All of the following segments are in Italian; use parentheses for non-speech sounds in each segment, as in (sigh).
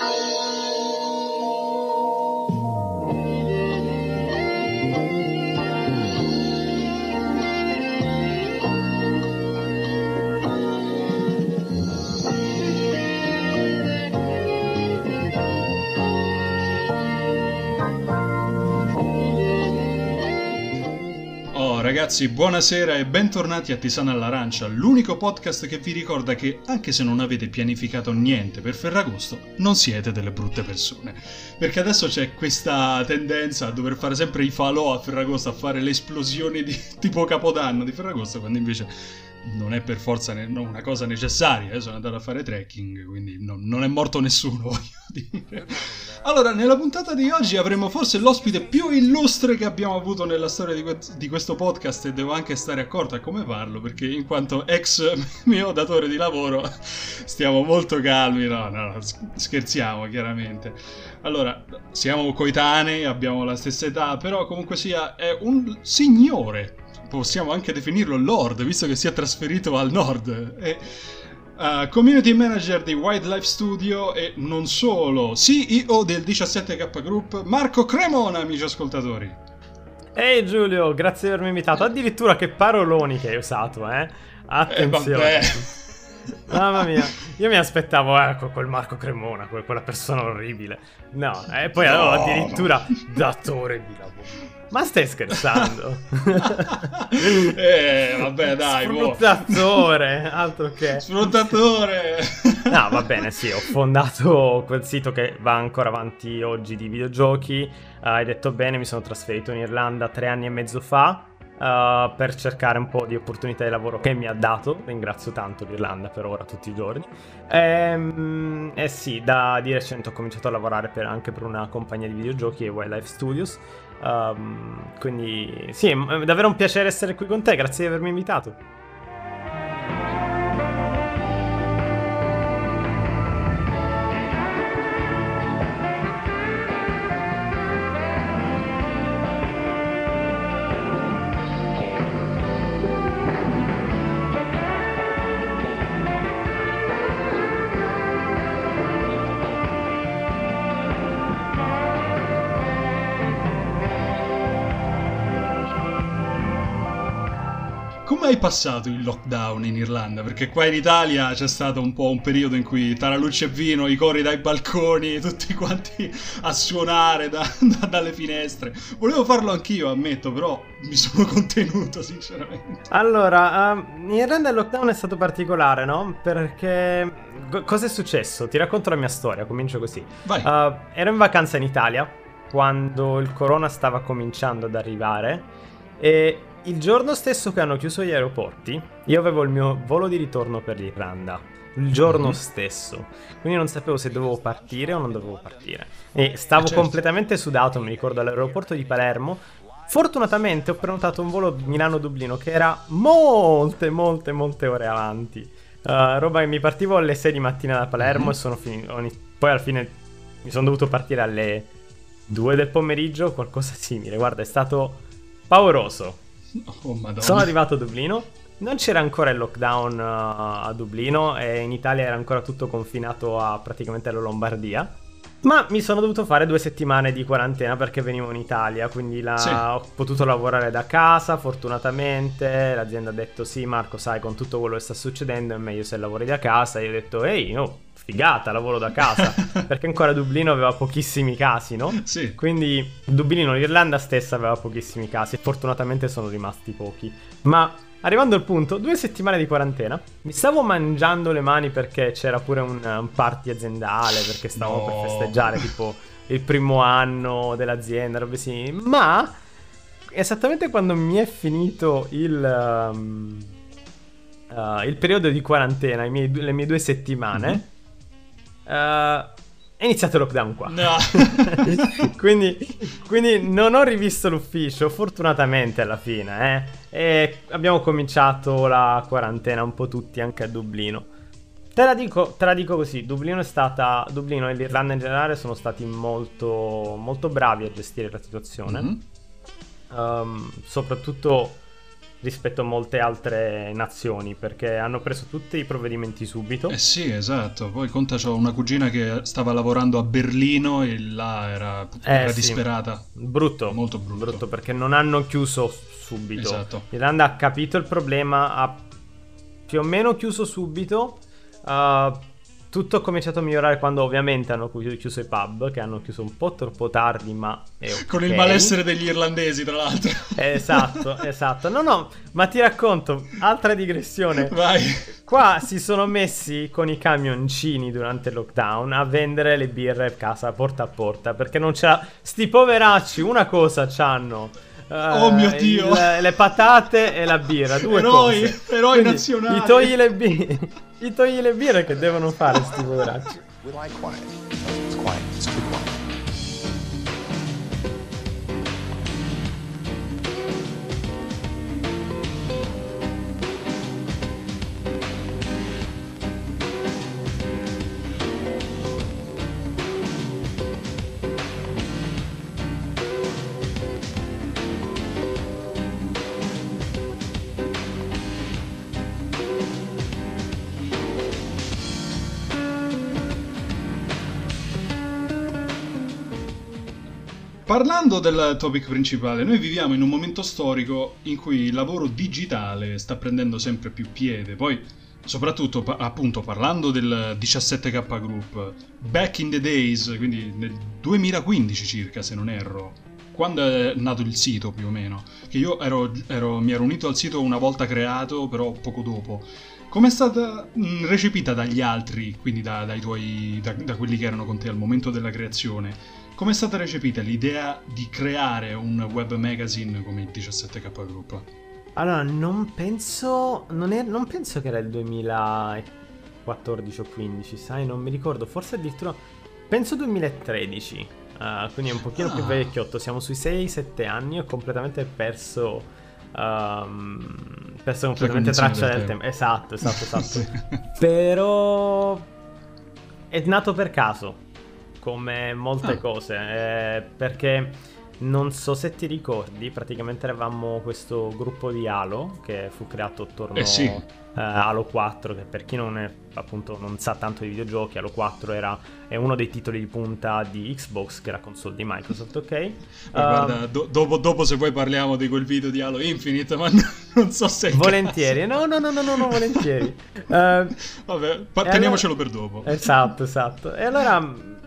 Bye. Ragazzi, buonasera e bentornati a Tisana all'Arancia, l'unico podcast che vi ricorda che, anche se non avete pianificato niente per Ferragosto, non siete delle brutte persone. Perché adesso c'è questa tendenza a dover fare sempre i falò a Ferragosto, a fare le esplosioni di (laughs) tipo Capodanno di Ferragosto, quando invece non è per forza ne- una cosa necessaria. Io sono andato a fare trekking, quindi no- non è morto nessuno, (laughs) voglio dire. Allora, nella puntata di oggi avremo forse l'ospite più illustre che abbiamo avuto nella storia di, que- di questo podcast e devo anche stare accorto a come farlo, perché in quanto ex (laughs) mio datore di lavoro stiamo molto calmi, no, no, scherziamo chiaramente. Allora, siamo coetanei, abbiamo la stessa età, però comunque sia, è un signore possiamo anche definirlo Lord, visto che si è trasferito al nord. E, uh, community manager di Wildlife Studio e non solo, CEO del 17K Group, Marco Cremona, amici ascoltatori. Ehi hey Giulio, grazie di avermi invitato. Addirittura che paroloni che hai usato, eh? Attenzione. Eh, (laughs) Mamma mia, io mi aspettavo, ecco, quel Marco Cremona, quella persona orribile. No, e poi no. addirittura datore di lavoro. Ma stai scherzando? (laughs) eh, vabbè, dai. Sfruttatore, boh. altro che. Sfruttatore. no, va bene, sì, ho fondato quel sito che va ancora avanti oggi di videogiochi. Uh, hai detto bene, mi sono trasferito in Irlanda tre anni e mezzo fa. Uh, per cercare un po' di opportunità di lavoro che mi ha dato. Ringrazio tanto l'Irlanda per ora, tutti i giorni. E, ehm, eh sì, da di recente ho cominciato a lavorare per, anche per una compagnia di videogiochi, Wildlife Studios. Um, quindi sì, è davvero un piacere essere qui con te, grazie di avermi invitato. Hai passato il lockdown in Irlanda? Perché qua in Italia c'è stato un po' un periodo in cui tra la luce e vino, i cori dai balconi, (laughs) tutti quanti a suonare da, (laughs) da, dalle finestre. Volevo farlo anch'io, ammetto, però mi sono contenuto, (laughs) sinceramente. Allora, uh, in Irlanda il lockdown è stato particolare, no? Perché cosa è successo? Ti racconto la mia storia, comincio così. Vai. Uh, ero in vacanza in Italia quando il corona stava cominciando ad arrivare e il giorno stesso che hanno chiuso gli aeroporti, io avevo il mio volo di ritorno per l'Irlanda. Il giorno mm-hmm. stesso. Quindi non sapevo se dovevo partire o non dovevo partire. E stavo certo. completamente sudato, mi ricordo, all'aeroporto di Palermo. Fortunatamente ho prenotato un volo Milano-Dublino che era molte, molte, molte ore avanti. Uh, roba che mi partivo alle 6 di mattina da Palermo mm-hmm. e sono finito. Poi alla fine mi sono dovuto partire alle 2 del pomeriggio, qualcosa simile. Guarda, è stato pauroso. Oh, Sono arrivato a Dublino. Non c'era ancora il lockdown uh, a Dublino e in Italia era ancora tutto confinato a praticamente alla Lombardia. Ma mi sono dovuto fare due settimane di quarantena perché venivo in Italia, quindi la... sì. ho potuto lavorare da casa, fortunatamente. L'azienda ha detto sì Marco, sai, con tutto quello che sta succedendo è meglio se lavori da casa. Io ho detto ehi, oh, figata, lavoro da casa. (laughs) perché ancora Dublino aveva pochissimi casi, no? Sì. Quindi Dublino, l'Irlanda stessa aveva pochissimi casi. Fortunatamente sono rimasti pochi. Ma arrivando al punto, due settimane di quarantena. Mi stavo mangiando le mani perché c'era pure un, un party aziendale, perché stavo no. per festeggiare (laughs) tipo il primo anno dell'azienda, robe sì. Ma esattamente quando mi è finito il... Um, uh, il periodo di quarantena, miei, le mie due settimane, mm-hmm. Uh, è iniziato il lockdown qua. No. (laughs) quindi, quindi, non ho rivisto l'ufficio, fortunatamente alla fine. Eh? E abbiamo cominciato la quarantena un po' tutti anche a Dublino. Te la dico, te la dico così, Dublino è stata, Dublino e l'Irlanda in generale sono stati molto, molto bravi a gestire la situazione. Mm-hmm. Um, soprattutto rispetto a molte altre nazioni perché hanno preso tutti i provvedimenti subito. Eh sì, esatto. Poi conta c'ho una cugina che stava lavorando a Berlino e là era, era Eh, sì. disperata. Brutto. Molto brutto. perché non hanno chiuso subito. Esatto. L'Irlanda ha capito il problema, ha più o meno chiuso subito. uh, tutto ha cominciato a migliorare quando ovviamente hanno chi- chiuso i pub, che hanno chiuso un po' troppo tardi, ma è ok. Con il malessere degli irlandesi, tra l'altro. Esatto, (laughs) esatto. No, no, ma ti racconto, altra digressione. Vai. Qua si sono messi con i camioncini durante il lockdown a vendere le birre a casa porta a porta perché non c'era. Sti poveracci, una cosa c'hanno. Eh, Oh mio Dio. il- le patate e la birra, due Eroi, cose. eroi Quindi nazionali. Gli togli le birre. Gli togli le birre che devono fare sti poveracci. We like quiet. It's quiet. It's too quiet. Parlando del topic principale, noi viviamo in un momento storico in cui il lavoro digitale sta prendendo sempre più piede. Poi, soprattutto, appunto, parlando del 17K Group, back in the days, quindi nel 2015 circa, se non erro, quando è nato il sito più o meno, che io ero, ero- mi ero unito al sito una volta creato, però poco dopo. Com'è stata mh, recepita dagli altri, quindi da, tuoi, da, da quelli che erano con te al momento della creazione? Com'è stata recepita l'idea di creare un web magazine come il 17K Group? Allora, non penso. Non, è- non penso che era il 2014 o 15, sai? Non mi ricordo. Forse addirittura. Penso 2013. eh, quindi è un pochino più Ah. vecchiotto. Siamo sui 6-7 anni. Ho completamente perso. ehm, perso completamente traccia del del tempo. tempo. Esatto, esatto, esatto. Sì. (laughs) Però. È nato per caso. Come molte Ah. cose. eh, perché. Non so se ti ricordi, praticamente eravamo questo gruppo di Halo che fu creato attorno Eh sì. eh, Halo 4, che per chi non, è, appunto, non sa tanto di videogiochi, Halo 4 era, è uno dei titoli di punta di Xbox, che era console di Microsoft, ok? Ma guarda, Um, do- dopo, dopo se poi parliamo di quel video di Halo Infinite, ma (laughs) non so se... volentieri, no, no, no, no, no, no, volentieri. (laughs) Eh, caso. Vabbè, pa- teniamocelo allora- per dopo. Esatto, esatto. E allora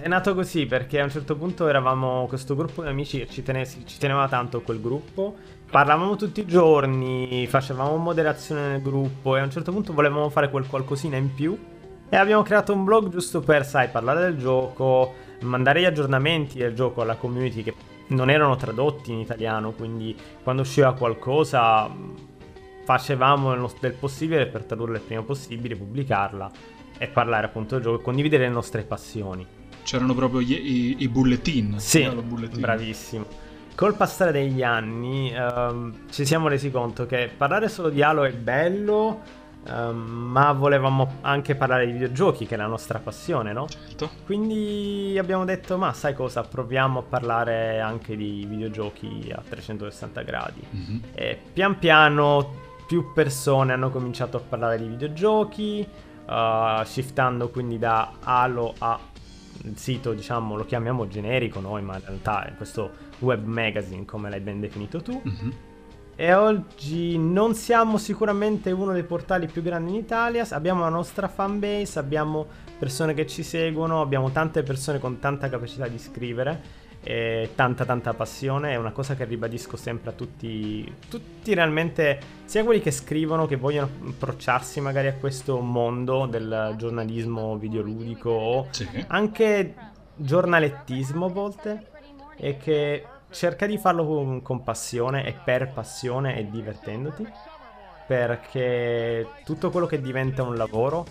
è nato così perché a un certo punto eravamo questo gruppo di amici ci, tene- ci teneva tanto quel gruppo. Parlavamo tutti i giorni, facevamo moderazione nel gruppo e a un certo punto volevamo fare quel qualcosina in più. E abbiamo creato un blog giusto per, sai, parlare del gioco, mandare gli aggiornamenti del gioco alla community che non erano tradotti in italiano, quindi quando usciva qualcosa facevamo del possibile per tradurla il prima possibile, pubblicarla e parlare appunto del gioco e condividere le nostre passioni. C'erano proprio gli- i, i bulletin. Sì, bulletin. bravissimo. Col passare degli anni ehm, ci siamo resi conto che parlare solo di Halo è bello, ehm, ma volevamo anche parlare di videogiochi, che è la nostra passione, no? Certo. Quindi abbiamo detto, ma sai cosa, proviamo a parlare anche di videogiochi a 360 gradi. Mhm. E pian piano più persone hanno cominciato a parlare di videogiochi, uh, shiftando quindi da Halo a il sito, diciamo, lo chiamiamo generico noi, ma in realtà è questo web magazine, come l'hai ben definito tu. Mhm. E oggi non siamo sicuramente uno dei portali più grandi in Italia, abbiamo la nostra fanbase, abbiamo persone che ci seguono, abbiamo tante persone con tanta capacità di scrivere e tanta tanta passione, è una cosa che ribadisco sempre a tutti, tutti realmente, sia quelli che scrivono, che vogliono approcciarsi magari a questo mondo del giornalismo videoludico o Sì. anche giornalettismo a volte e che cerca di farlo con, con passione e per passione e divertendoti perché tutto quello che diventa un lavoro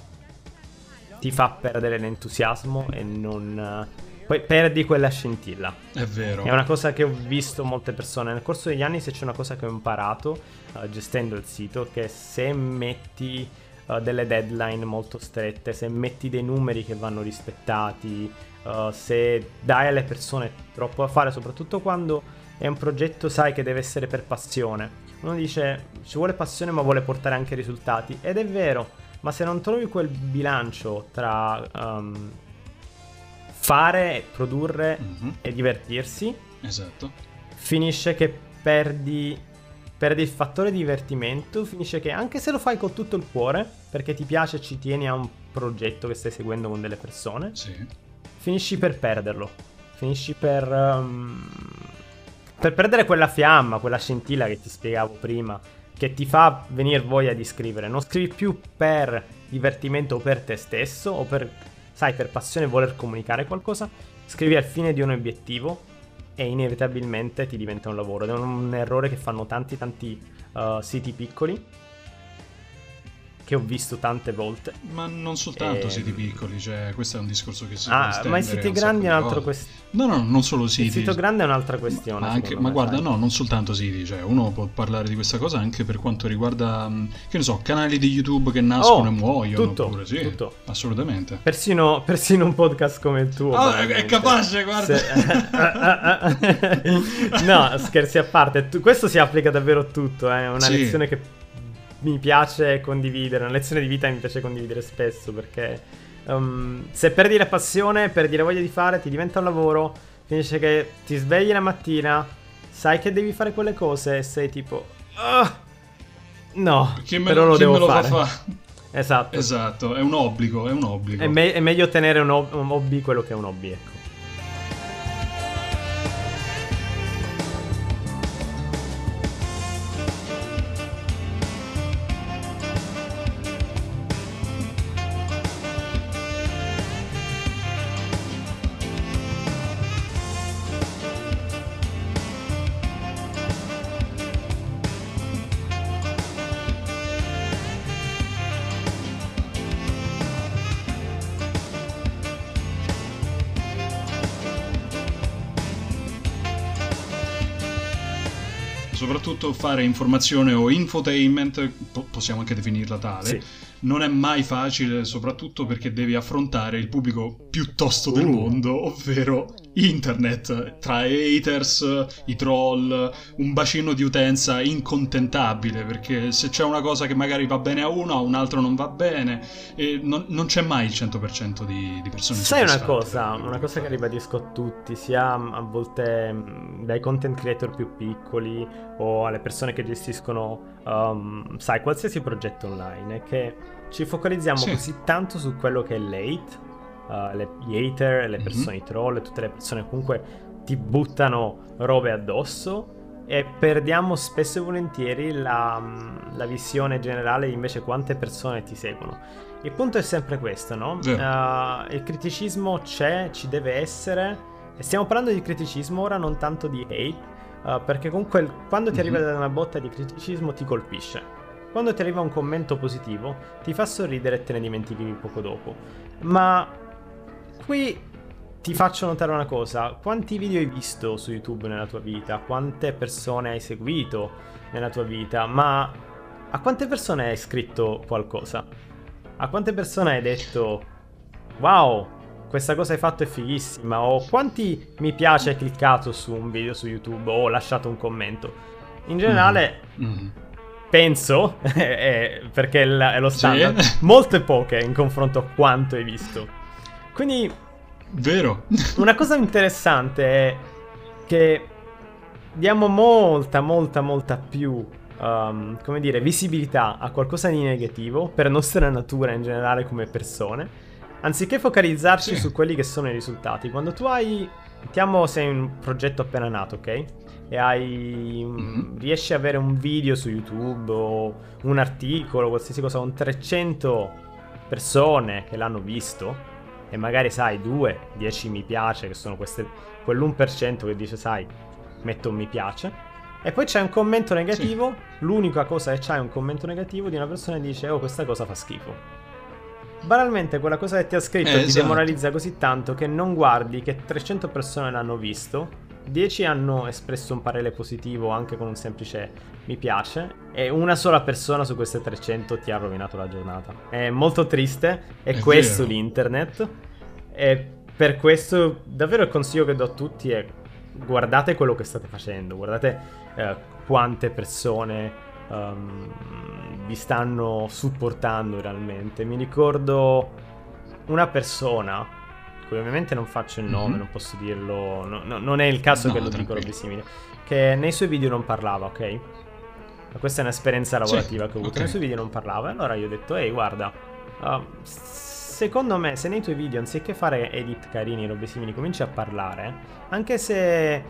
ti fa perdere l'entusiasmo e non poi perdi quella scintilla È vero. è una cosa che ho visto molte persone nel corso degli anni. Se c'è una cosa che ho imparato eh, gestendo il sito, che se metti eh, delle deadline molto strette, se metti dei numeri che vanno rispettati, eh, se dai alle persone troppo da fare, soprattutto quando è un progetto, sai che deve essere per passione. Uno dice ci vuole passione ma vuole portare anche risultati. Ed è vero, ma se non trovi quel bilancio tra um, fare, produrre Mhm. e divertirsi, Esatto. finisce che perdi, perdi il fattore divertimento, finisce che anche se lo fai con tutto il cuore, perché ti piace e ci tieni a un progetto che stai seguendo con delle persone, Sì. finisci per perderlo. Finisci per. um, per perdere quella fiamma, quella scintilla che ti spiegavo prima, che ti fa venire voglia di scrivere. Non scrivi più per divertimento o per te stesso, o per, sai, per passione voler comunicare qualcosa. Scrivi al fine di un obiettivo e inevitabilmente ti diventa un lavoro. Ed è un errore che fanno tanti, tanti uh, siti piccoli. Che ho visto tante volte. Ma non soltanto Ehm. siti piccoli, cioè questo è un discorso che si può Ah, estendere ma i siti grandi è un'altra questione. No, no, non solo siti. Il sito grande è un'altra questione. Ma, anche- ma me, guarda, sai. no, non soltanto siti, cioè uno può parlare di questa cosa anche per quanto riguarda, mh, che ne so, canali di YouTube che nascono Oh, e muoiono. tutto, pure, sì, tutto. assolutamente. Persino, persino un podcast come il tuo. Ah, è- capace, guarda. Se- (laughs) no, scherzi a parte. Questo si applica davvero a tutto. È una Sì. lezione che mi piace condividere. Una lezione di vita mi piace condividere spesso. Perché um, se perdi la passione, perdi la voglia di fare, ti diventa un lavoro. Finisce che ti svegli la mattina, sai che devi fare quelle cose e sei tipo. "Ah, no, me, però lo devo me lo fare. fa fa? Esatto. Esatto, è un obbligo, è un obbligo. È, me- è meglio tenere un, hob- un hobby quello che è un hobby, ecco. Soprattutto fare informazione o infotainment, po- possiamo anche definirla tale, Sì. non è mai facile, soprattutto perché devi affrontare il pubblico più tosto del Uh. mondo, ovvero internet, tra haters, i troll, un bacino di utenza incontentabile, perché se c'è una cosa che magari va bene a uno, a un altro non va bene, e non, non c'è mai il 100% di, di persone Sai una cosa, una cosa che ribadisco a tutti, sia mm, a volte mm, dai content creator più piccoli o alle persone che gestiscono, um, sai, qualsiasi progetto online, è che ci focalizziamo Sì. così tanto su quello che è l'hate, uh, le, gli hater, le Mhm. persone, i troll, tutte le persone che comunque ti buttano robe addosso e perdiamo spesso e volentieri la, mm, la visione generale di invece quante persone ti seguono. Il punto è sempre questo, no? Vero. Uh, il criticismo c'è, ci deve essere. E stiamo parlando di criticismo ora, non tanto di hate. uh, perché comunque quando ti arriva Mhm. una botta di criticismo ti colpisce. Quando ti arriva un commento positivo ti fa sorridere e te ne dimentichi poco dopo. Ma qui ti faccio notare una cosa. Quanti video hai visto su YouTube nella tua vita? Quante persone hai seguito nella tua vita? Ma a quante persone hai scritto qualcosa? A quante persone hai detto Wow, questa cosa hai fatto è fighissima o quanti mi piace hai cliccato su un video su YouTube o lasciato un commento? In generale Mhm. penso, (laughs) eh, perché è lo Sì. standard, molte poche in confronto a quanto hai visto. Quindi Vero. una cosa interessante è che diamo molta, molta, molta più, um, come dire, visibilità a qualcosa di negativo per nostra natura in generale come persone, anziché focalizzarci Sì. su quelli che sono i risultati. Quando tu hai, mettiamo sei un progetto appena nato, ok? E hai, Mhm. riesci ad avere un video su YouTube o un articolo, qualsiasi cosa, con 300 persone che l'hanno visto e magari sai 2, 10 mi piace che sono queste quell'1% che dice sai metto un mi piace e poi c'è un commento negativo. L'unica cosa che c'è è un commento negativo di una persona che dice oh questa cosa fa schifo banalmente quella cosa che ti ha scritto Eh, ti esatto. demoralizza così tanto che non guardi che 300 persone l'hanno visto 10 hanno espresso un parere positivo anche con un semplice mi piace e una sola persona su queste 300 ti ha rovinato la giornata. È molto triste, è, È questo vero. l'internet e per questo davvero il consiglio che do a tutti è guardate quello che state facendo, guardate eh, quante persone um, vi stanno supportando realmente. Mi ricordo una persona, cui ovviamente non faccio il nome, mm-hmm. non posso dirlo, no, no, non è il caso no, che lo dico robe simili, che nei suoi video non parlava, ok? Ma questa è un'esperienza lavorativa sì, che ho avuto. Okay. Nei suoi video non parlava. E allora io ho detto, ehi, guarda, uh, secondo me, se nei tuoi video, anziché fare edit carini robe simili, cominci a parlare, anche se,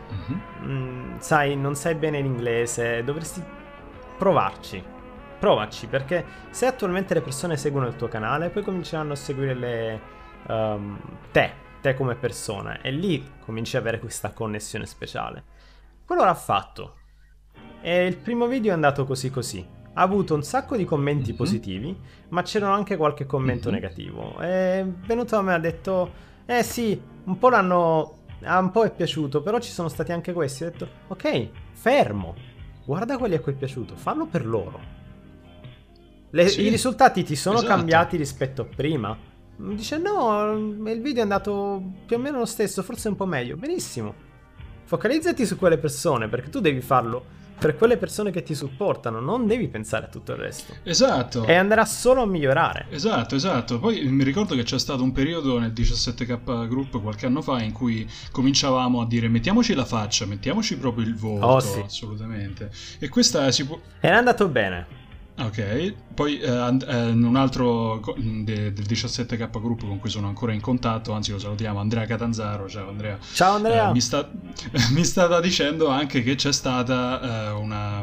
mm-hmm. mh, sai, non sai bene l'inglese, dovresti provarci. Provaci, perché se attualmente le persone seguono il tuo canale, poi cominceranno a seguire le, um, te, te come persona, e lì cominci ad avere questa connessione speciale. Quello l'ha fatto. E il primo video è andato così così. Ha avuto un sacco di commenti mm-hmm. positivi, ma c'era anche qualche commento mm-hmm. negativo. È venuto a me e ha detto: Eh sì, un po' l'hanno. A un po' è piaciuto, però ci sono stati anche questi. Ho detto: Ok, fermo. Guarda quelli a cui è piaciuto, fallo per loro. Le, sì, I risultati ti sono esatto. cambiati rispetto a prima. Dice: No, il video è andato più o meno lo stesso, forse un po' meglio. Benissimo. Focalizzati su quelle persone perché tu devi farlo per quelle persone che ti supportano, non devi pensare a tutto il resto. Esatto. E andrà solo a migliorare. Esatto, esatto. Poi mi ricordo che c'è stato un periodo nel 17K Group qualche anno fa in cui cominciavamo a dire mettiamoci la faccia, mettiamoci proprio il voto, oh, sì. assolutamente. E questa si può... Era andato bene. Ok, poi eh, eh, un altro de, del 17K Group con cui sono ancora in contatto, anzi lo salutiamo, Andrea Catanzaro. Ciao Andrea. Ciao Andrea. Eh, mi, sta, (laughs) mi, stava dicendo anche che c'è stata eh, una,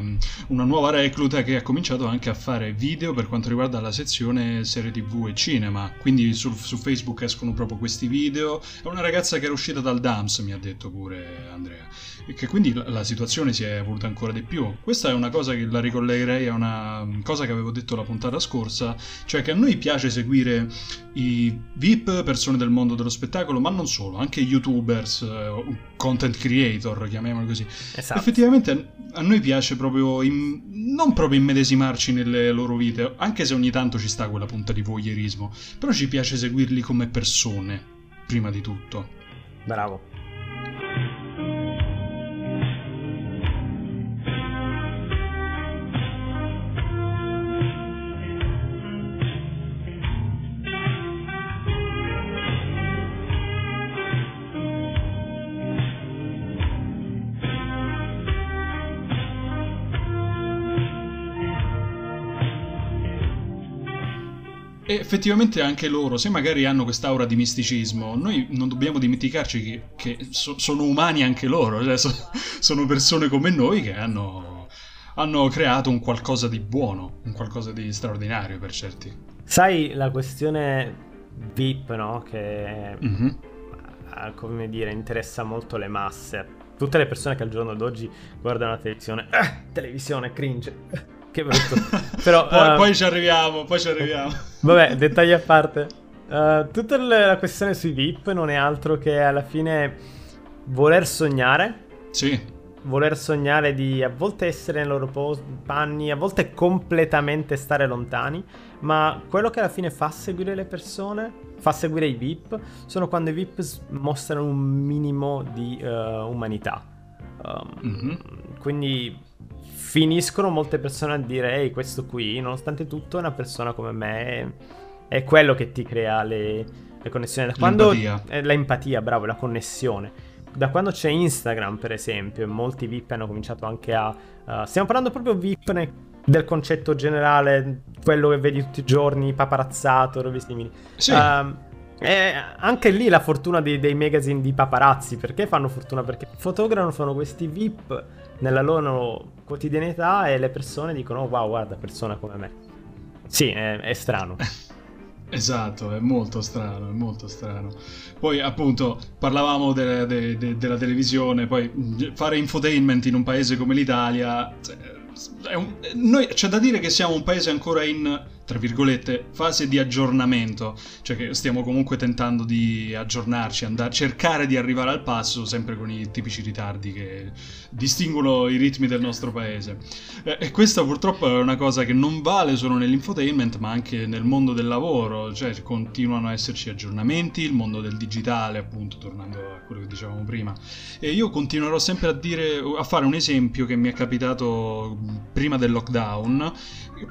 una, nuova recluta che ha cominciato anche a fare video per quanto riguarda la sezione serie tv e cinema. Quindi su, su Facebook escono proprio questi video. È una ragazza che era uscita dal DAMS, mi ha detto pure Andrea e che quindi la, la, situazione si è evoluta ancora di più. Questa è una cosa che la ricollegherei a una cosa che avevo detto la puntata scorsa, cioè che a noi piace seguire i VIP, persone del mondo dello spettacolo, ma non solo, anche youtubers, uh, content creator, chiamiamoli così. Esatto. Effettivamente a noi piace proprio, in, non proprio immedesimarci nelle loro vite, anche se ogni tanto ci sta quella punta di voyeurismo, però ci piace seguirli come persone, prima di tutto. Bravo. E effettivamente anche loro, se magari hanno quest'aura di misticismo, noi non dobbiamo dimenticarci che, che so, sono umani anche loro, cioè so, (laughs) sono persone come noi che hanno, hanno creato un qualcosa di buono, un qualcosa di straordinario per certi. Sai la questione VIP, no? Che mm-hmm. come dire, interessa molto le masse. Tutte le persone che al giorno d'oggi guardano la televisione, eh, televisione cringe che brutto. Però, (laughs) poi, uh, poi, ci arriviamo, poi ci arriviamo. (laughs) Vabbè, dettagli a parte. Uh, tutta la questione sui VIP non è altro che alla fine voler sognare. Sì. Voler sognare di a volte essere nei loro post, panni, a volte completamente stare lontani. Ma quello che alla fine fa seguire le persone, fa seguire i VIP, sono quando i VIP mostrano un minimo di uh, umanità. Um, mm-hmm. Quindi finiscono molte persone a dire ehi questo qui nonostante tutto è una persona come me è quello che ti crea le, le connessioni da quando l'empatia. l'empatia bravo la connessione da quando c'è Instagram per esempio e molti VIP hanno cominciato anche a uh, stiamo parlando proprio VIP ne, del concetto generale quello che vedi tutti i giorni paparazzato robe simili sì. Uh, e anche lì la fortuna dei, dei magazine di paparazzi perché fanno fortuna? Perché fotografano questi VIP nella loro quotidianità e le persone dicono oh, wow guarda persona come me sì è, è strano (laughs) Esatto, è molto strano, è molto strano. Poi appunto parlavamo de- de- de- della televisione, poi fare infotainment in un paese come l'Italia, cioè, un... noi c'è da dire che siamo un paese ancora in tra virgolette, fase di aggiornamento, cioè che stiamo comunque tentando di aggiornarci, andare, cercare di arrivare al passo, sempre con i tipici ritardi che distinguono i ritmi del nostro paese. Eh, e questa purtroppo è una cosa che non vale solo nell'infotainment, ma anche nel mondo del lavoro, cioè continuano a esserci aggiornamenti, il mondo del digitale, appunto, tornando a quello che dicevamo prima. E io continuerò sempre a dire, a fare un esempio che mi è capitato prima del lockdown.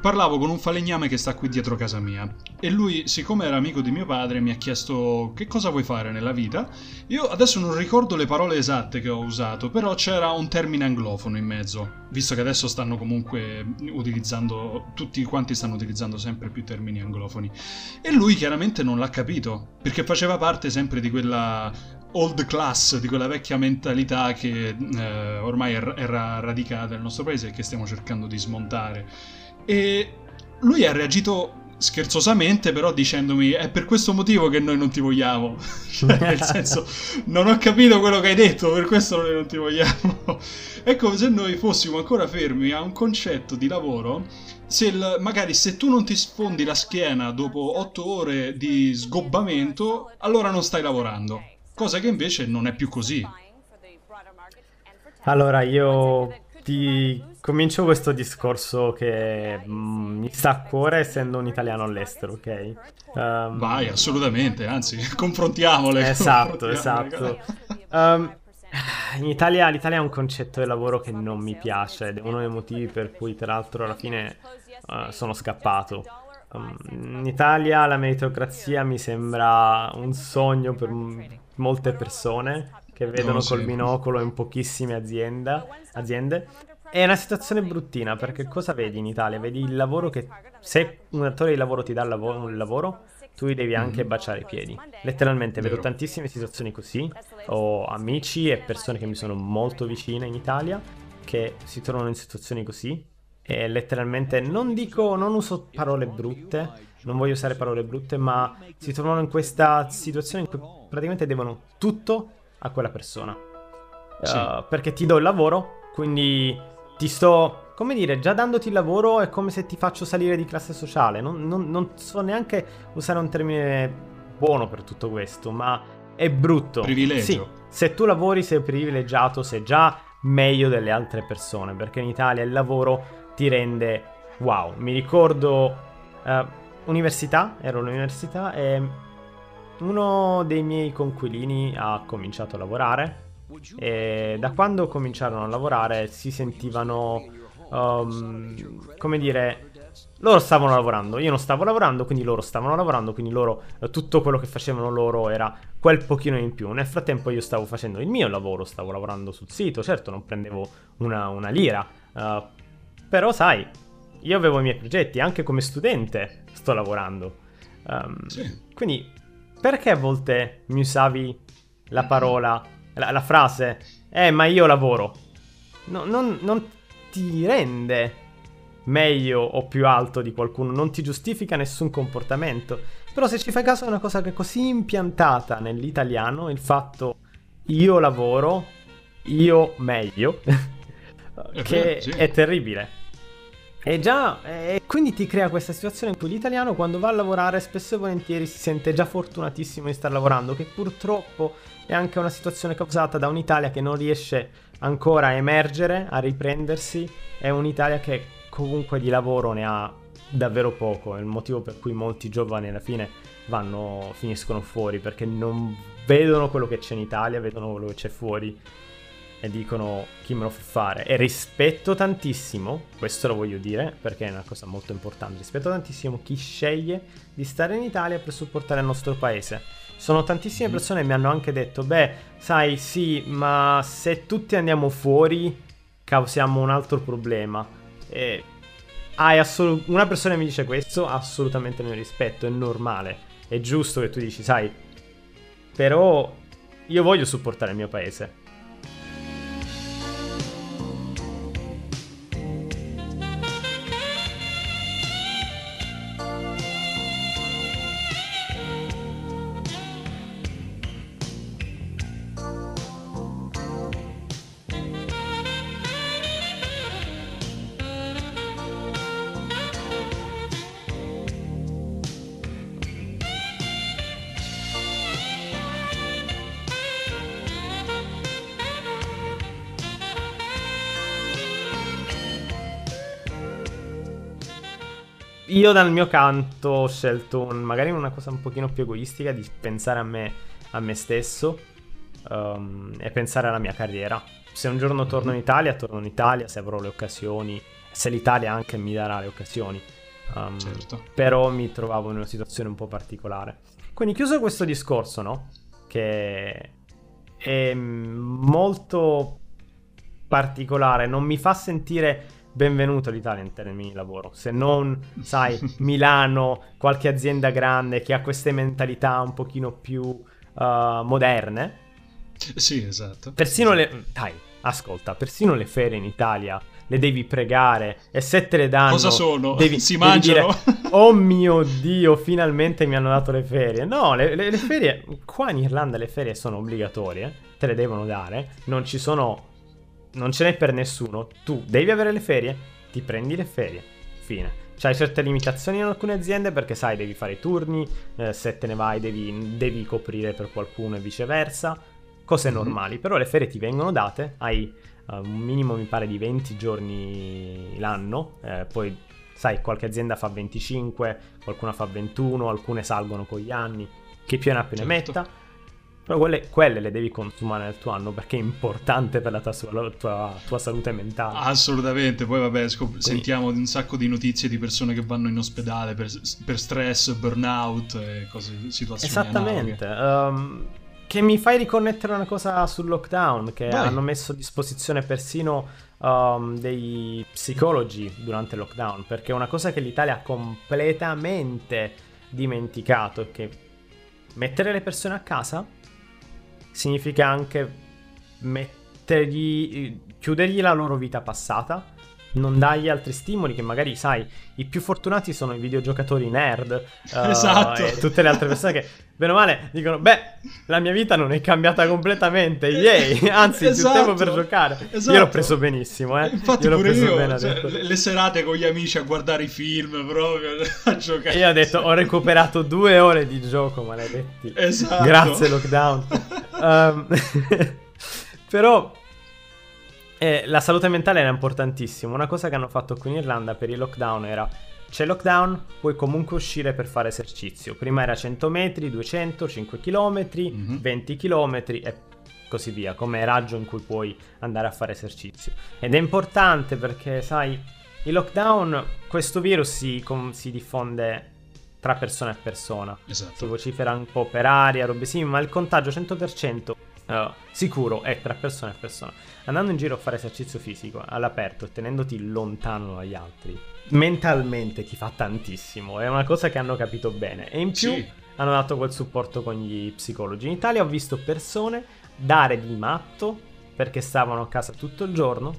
Parlavo con un falegname che sta qui dietro casa mia. E lui, siccome era amico di mio padre, mi ha chiesto che cosa vuoi fare nella vita. Io adesso non ricordo le parole esatte che ho usato, però c'era un termine anglofono in mezzo, visto che adesso stanno comunque utilizzando, tutti quanti stanno utilizzando sempre più termini anglofoni. E lui chiaramente non l'ha capito, perché faceva parte sempre di quella old class, di quella vecchia mentalità che eh, ormai era radicata nel nostro paese e che stiamo cercando di smontare. E lui ha reagito scherzosamente, però dicendomi è per questo motivo che noi non ti vogliamo. (laughs) cioè, nel senso, non ho capito quello che hai detto, per questo noi non ti vogliamo. è (laughs) come se noi fossimo ancora fermi a un concetto di lavoro. Se il, magari se tu non ti sfondi la schiena dopo otto ore di sgobbamento, allora non stai lavorando. Cosa che invece non è più così. Allora, io ti comincio questo discorso che mm, mi sta a cuore essendo un italiano all'estero, ok? Um, Vai, assolutamente, anzi, (laughs) confrontiamole. Esatto, confrontiamole. esatto. Um, in Italia, l'Italia è un concetto di lavoro che non mi piace ed è uno dei motivi per cui, tra l'altro, alla fine uh, sono scappato. Um, in Italia la meritocrazia mi sembra un sogno per m- molte persone che vedono no, col binocolo in pochissime azienda, aziende. È una situazione bruttina perché cosa vedi in Italia? Vedi il lavoro che se un datore di lavoro ti dà il lavoro, un lavoro tu gli devi anche mm-hmm. baciare i piedi. Letteralmente vedo tantissime situazioni così. Ho amici e persone che mi sono molto vicine in Italia che si trovano in situazioni così. E letteralmente non dico, non uso parole brutte, non voglio usare parole brutte, ma si trovano in questa situazione in cui praticamente devono tutto a quella persona. Sì. Uh, perché ti do il lavoro, quindi ti sto, come dire, già dandoti il lavoro è come se ti faccio salire di classe sociale. Non, non, non so neanche usare un termine buono per tutto questo, ma è brutto. Privilegio. Sì, se tu lavori sei privilegiato, sei già meglio delle altre persone, perché in Italia il lavoro ti rende wow. Mi ricordo uh, università, ero all'università e uno dei miei conquilini ha cominciato a lavorare e da quando cominciarono a lavorare si sentivano, um, come dire, loro stavano lavorando, io non stavo lavorando, quindi loro stavano lavorando, quindi loro, tutto quello che facevano loro era quel pochino in più. Nel frattempo io stavo facendo il mio lavoro, stavo lavorando sul sito, certo non prendevo una, una lira, uh, però sai, io avevo i miei progetti, anche come studente sto lavorando. Um, sì. Quindi perché a volte mi usavi la parola, la, la frase, eh ma io lavoro? No, non, non ti rende meglio o più alto di qualcuno, non ti giustifica nessun comportamento. Però se ci fai caso è una cosa che è così impiantata nell'italiano, il fatto io lavoro, io meglio, (laughs) che è terribile. E già, e quindi ti crea questa situazione in cui l'italiano quando va a lavorare spesso e volentieri si sente già fortunatissimo di star lavorando, che purtroppo è anche una situazione causata da un'Italia che non riesce ancora a emergere, a riprendersi, è un'Italia che comunque di lavoro ne ha davvero poco, è il motivo per cui molti giovani alla fine vanno, finiscono fuori, perché non vedono quello che c'è in Italia, vedono quello che c'è fuori e dicono chi me lo fa fare. E rispetto tantissimo, questo lo voglio dire perché è una cosa molto importante, rispetto tantissimo chi sceglie di stare in Italia per supportare il nostro paese. Sono tantissime mm-hmm. persone che mi hanno anche detto, beh, sai, sì, ma se tutti andiamo fuori causiamo un altro problema. E assol- una persona mi dice questo, assolutamente non rispetto, è normale. È giusto che tu dici, sai, però io voglio supportare il mio paese io dal mio canto ho scelto un- magari una cosa un pochino più egoistica di pensare a me, a me stesso um, e pensare alla mia carriera. Se un giorno torno in Italia, torno in Italia se avrò le occasioni, se l'Italia anche mi darà le occasioni. Um, Certo. Però mi trovavo in una situazione un po' particolare. Quindi chiuso questo discorso, no? Che è molto particolare, non mi fa sentire benvenuto l'Italia in termini di lavoro, se non, sai, (laughs) Milano, qualche azienda grande che ha queste mentalità un pochino più uh, moderne. Sì, esatto. Persino le... Dai, ascolta, persino le ferie in Italia le devi pregare e se te le danno... Cosa sono? Devi, Si devi mangiano? dire, (laughs) oh mio Dio, finalmente mi hanno dato le ferie. No, le, le- le ferie... Qua in Irlanda le ferie sono obbligatorie, te le devono dare, non ci sono... Non ce n'è per nessuno. Tu devi avere le ferie, ti prendi le ferie. Fine. C'hai certe limitazioni in alcune aziende perché sai, devi fare i turni, eh, se te ne vai devi, devi coprire per qualcuno e viceversa. Cose Mhm. normali, però le ferie ti vengono date, hai eh, un minimo mi pare di 20 giorni l'anno, eh, poi sai qualche azienda fa 25, qualcuna fa 21, alcune salgono con gli anni, chi più ne ha più ne Certo. metta. Però quelle, quelle le devi consumare nel tuo anno perché è importante per la tua, la tua- tua salute mentale. Assolutamente, poi vabbè, scop- sentiamo di un sacco di notizie di persone che vanno in ospedale per, per stress, burnout e cose, situazioni Esattamente. ehm, che mi fai riconnettere una cosa sul lockdown, che Vai. hanno messo a disposizione persino ehm, dei psicologi durante il lockdown, perché è una cosa che l'Italia ha completamente dimenticato è che mettere le persone a casa significa anche mettergli, chiudergli la loro vita passata, non dargli altri stimoli che magari, sai, i più fortunati sono i videogiocatori nerd (laughs) eh, Esatto. e tutte le altre persone che, bene o male, dicono, beh, la mia vita non è cambiata completamente, yay, (laughs) anzi, Esatto. più tempo per giocare. Esatto. Io l'ho preso benissimo, eh. Infatti io l'ho pure preso io, cioè, le, serate con gli amici a guardare i film proprio, (laughs) a giocare. Io ho detto, ho recuperato due ore di gioco, maledetti. Esatto. Grazie lockdown. Um, però eh, la salute mentale era importantissima. Una cosa che hanno fatto qui in Irlanda per il lockdown era c'è lockdown, puoi comunque uscire per fare esercizio. Prima era 100 metri, 200, 5 km, Mhm. 20 km e così via, come raggio in cui puoi andare a fare esercizio. Ed è importante perché, sai, il lockdown, questo virus si, com- si diffonde tra persona e persona si Esatto. vocifera un po' per aria, robe simili, ma il contagio 100% eh, sicuro è tra persona e persona. Andando in giro a fare esercizio fisico all'aperto e tenendoti lontano dagli altri, mentalmente ti fa tantissimo. È una cosa che hanno capito bene. E in più Sì. hanno dato quel supporto con gli psicologi. In Italia ho visto persone dare di matto perché stavano a casa tutto il giorno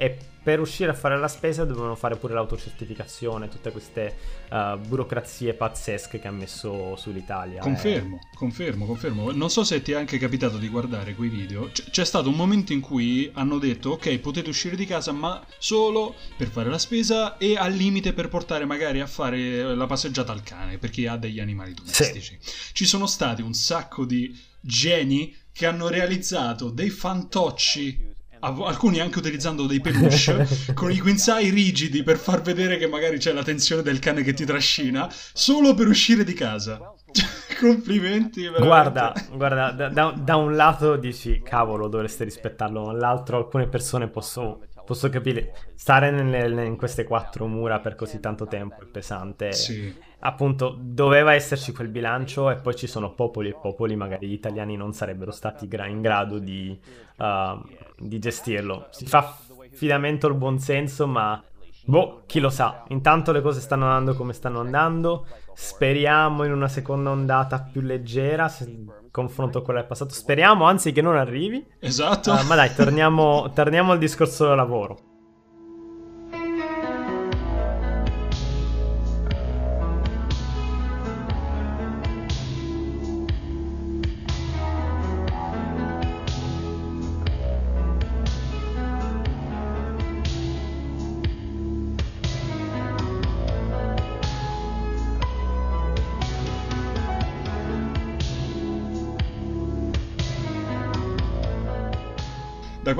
e per uscire a fare la spesa dovevano fare pure l'autocertificazione, tutte queste eh, burocrazie pazzesche che ha messo sull'Italia. eh. Confermo, confermo, confermo. Non so se ti è anche capitato di guardare quei video. C- c'è stato un momento in cui hanno detto: Ok, potete uscire di casa, ma solo per fare la spesa e al limite per portare magari a fare la passeggiata al cane, per chi ha degli animali domestici. Ci sono stati un sacco di geni che hanno realizzato dei fantocci. Alcuni anche utilizzando dei peluche (laughs) con i guinzai rigidi per far vedere che magari c'è la tensione del cane che ti trascina solo per uscire di casa. (laughs) Complimenti, veramente. Guarda, guarda da, da- da un lato dici cavolo dovreste rispettarlo, dall'altro alcune persone posso, posso capire, stare nelle- in queste quattro mura per così tanto tempo è pesante. Sì, Appunto, doveva esserci quel bilancio e poi ci sono popoli e popoli, magari gli italiani non sarebbero stati gra- in grado di, uh, di gestirlo. Si fa affidamento al buonsenso, ma boh, chi lo sa. Intanto le cose stanno andando come stanno andando. Speriamo in una seconda ondata più leggera, se confronto a quella del passato. Speriamo, anzi, che non arrivi. esatto. Uh, ma dai, torniamo, torniamo al discorso del lavoro.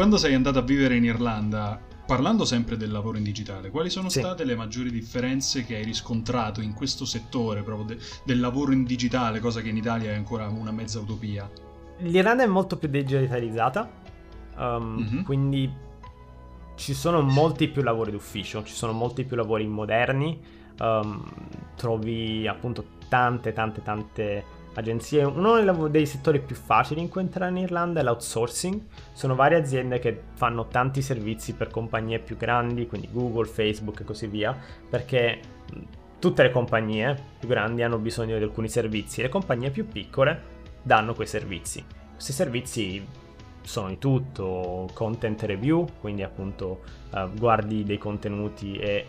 Quando sei andato a vivere in Irlanda, parlando sempre del lavoro in digitale, quali sono Sì. state le maggiori differenze che hai riscontrato in questo settore proprio de- del lavoro in digitale, cosa che in Italia è ancora una mezza utopia? L'Irlanda è molto più digitalizzata, um, Mhm. quindi ci sono molti più lavori d'ufficio, ci sono molti più lavori moderni, um, trovi appunto tante, tante, tante agenzie. Uno dei, settori più facili in cui entrare in Irlanda è l'outsourcing. Sono varie aziende che fanno tanti servizi per compagnie più grandi, quindi Google, Facebook e così via, perché tutte le compagnie più grandi hanno bisogno di alcuni servizi le compagnie più piccole danno quei servizi. Questi servizi sono di tutto, content review, quindi appunto eh, guardi dei contenuti e